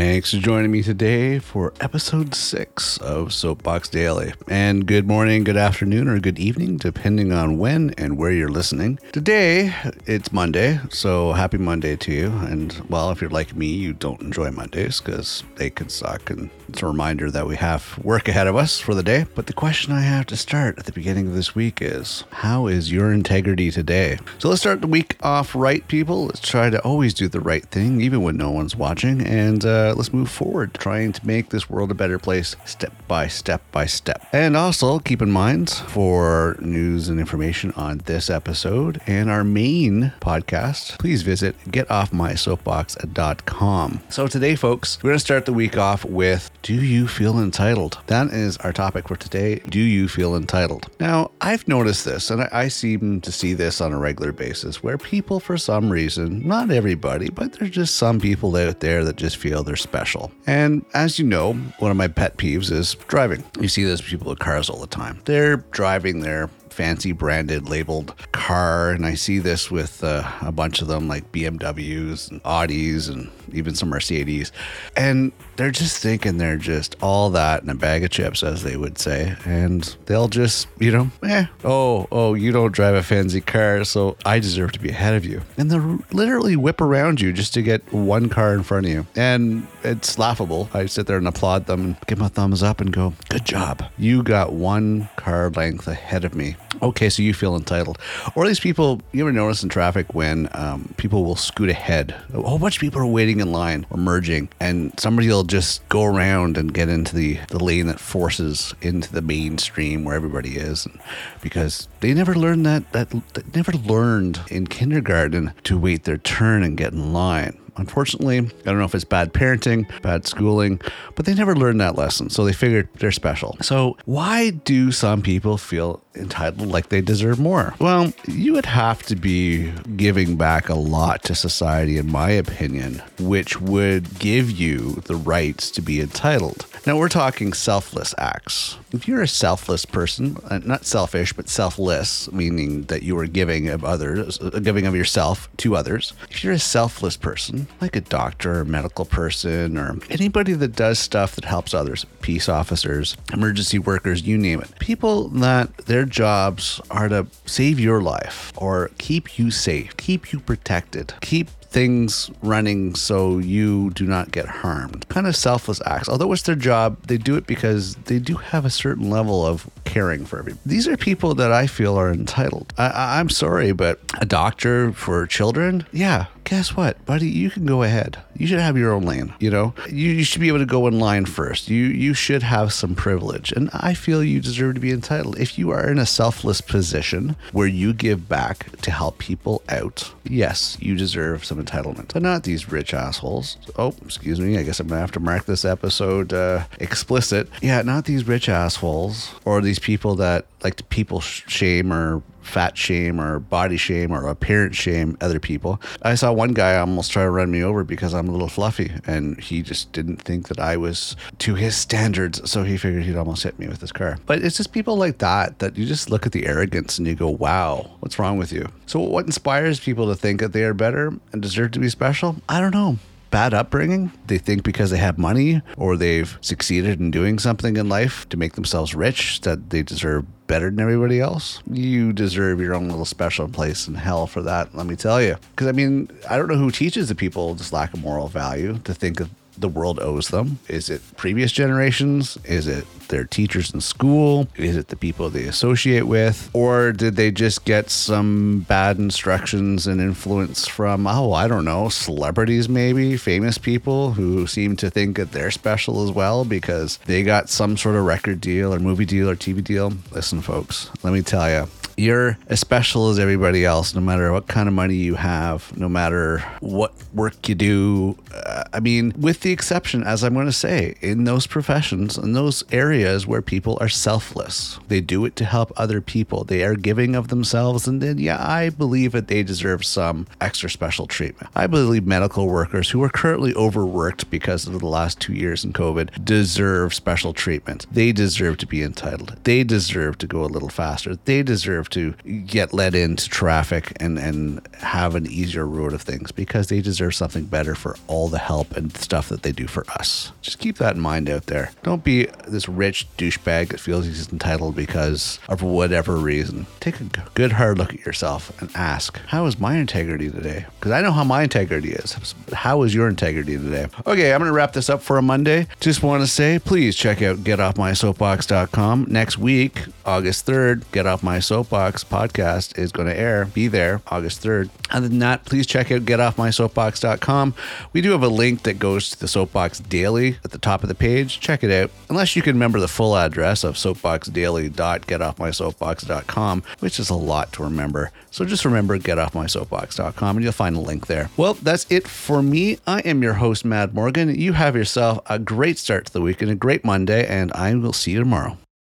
Thanks for joining me today for episode six of Soapbox Daily. And good morning, good afternoon, or good evening, depending on when and where you're listening. Today, it's Monday, so happy Monday to you. And well, if you're like me, you don't enjoy Mondays because they can suck. And it's a reminder that we have work ahead of us for the day. But the question I have to start at the beginning of this week is how is your integrity today? So let's start the week off right, people. Let's try to always do the right thing, even when no one's watching. And uh, Uh, let's move forward, trying to make this world a better place step by step by step. And also keep in mind for news and information on this episode and our main podcast, please visit getoffmysoapbox.com. So today, folks, we're going to start the week off with Do you feel entitled? That is our topic for today. Do you feel entitled? Now, I've noticed this, and I, I seem to see this on a regular basis where people, for some reason, not everybody, but there's just some people out there that just feel they're special. And as you know, one of my pet peeves is driving. You see those people with cars all the time. They're driving their fancy branded labeled car and i see this with uh, a bunch of them like bmws and audis and even some mercedes. And they're just thinking they're just all that in a bag of chips as they would say. And they'll just you know eh oh oh you don't drive a fancy car so i deserve to be ahead of you. And they'll literally whip around you just to get one car in front of you. And it's laughable. I sit there and applaud them and give them a thumbs up and go good job. You got one car length ahead of me Okay, so you feel entitled. Or these people, you ever notice in traffic when um, people will scoot ahead? A whole bunch of people are waiting in line or merging, and somebody will just go around and get into the, the lane that forces into the mainstream where everybody is. And because they never learned that, that, that never learned in kindergarten to wait their turn and get in line. Unfortunately, I don't know if it's bad parenting, bad schooling, but they never learned that lesson. So they figured they're special. So why do some people feel entitled like they deserve more? Well, you would have to be giving back a lot to society, in my opinion, which would give you the rights to be entitled. Now, we're talking selfless acts. If you're a selfless person, uh, not selfish, but selfless, meaning that you are giving of others, uh, giving of yourself to others. If you're a selfless person, like a doctor or medical person or anybody that does stuff that helps others, peace officers, emergency workers, you name it. People that their jobs are to save your life or keep you safe, keep you protected, keep things running so you do not get harmed. Kind of selfless acts. Although it's their job, they do it because they do have a certain level of caring for everybody. These are people that I feel are entitled. I, I'm sorry, but a doctor for children, yeah, guess what, buddy? You can go ahead. You should have your own lane. You know, you, you should be able to go in line first. You you should have some privilege, and I feel you deserve to be entitled. If you are in a selfless position where you give back to help people out, yes, you deserve some entitlement, but not these rich assholes. Oh, excuse me. I guess I'm gonna have to mark this episode uh, explicit. Yeah, not these rich assholes or these people that like to people shame or fat shame or body shame or appearance shame other people. I saw one guy almost try to run me over because I'm a little fluffy and he just didn't think that I was to his standards. So he figured he'd almost hit me with his car. But it's just people like that that you just look at the arrogance and you go, wow, what's wrong with you? So what inspires people to think that they are better and deserve to be special? I don't know bad upbringing. They think because they have money or they've succeeded in doing something in life to make themselves rich that they deserve better than everybody else. You deserve your own little special place in hell for that, let me tell you. Because I mean, I don't know who teaches the people this lack of moral value to think of the world owes them? Is it previous generations? Is it their teachers in school? Is it the people they associate with? Or did they just get some bad instructions and influence from, oh, I don't know, celebrities maybe, famous people who seem to think that they're special as well because they got some sort of record deal or movie deal or TV deal? Listen, folks, let me tell you, you're as special as everybody else, no matter what kind of money you have, no matter what work you do. Uh, I mean, with the exception, as I'm going to say, in those professions, in those areas where people are selfless, they do it to help other people. They are giving of themselves. And then, yeah, I believe that they deserve some extra special treatment. I believe medical workers who are currently overworked because of the last two years in COVID deserve special treatment. They deserve to be entitled. They deserve to go a little faster. They deserve to get let into traffic and, and have an easier road of things because they deserve something better for all the help and stuff that they do for us. Just keep that in mind out there. Don't be this rich douchebag that feels he's entitled because of whatever reason. Take a good hard look at yourself and ask, how is my integrity today? Because I know how my integrity is. How is your integrity today? Okay, I'm going to wrap this up for a Monday. Just want to say, please check out getoffmysoapbox.com. Next week, August 3rd, Get Off My Soapbox podcast is going to air. Be there August 3rd. Other than that, please check out getoffmysoapbox.com. We do have a link that goes to the Soapbox Daily at the top of the page. Check it out. Unless you can remember the full address of soapboxdaily.getoffmysoapbox.com, which is a lot to remember. So just remember getoffmysoapbox.com and you'll find a link there. Well, that's it for me. I am your host, Mad Morgan. You have yourself a great start to the week and a great Monday, and I will see you tomorrow.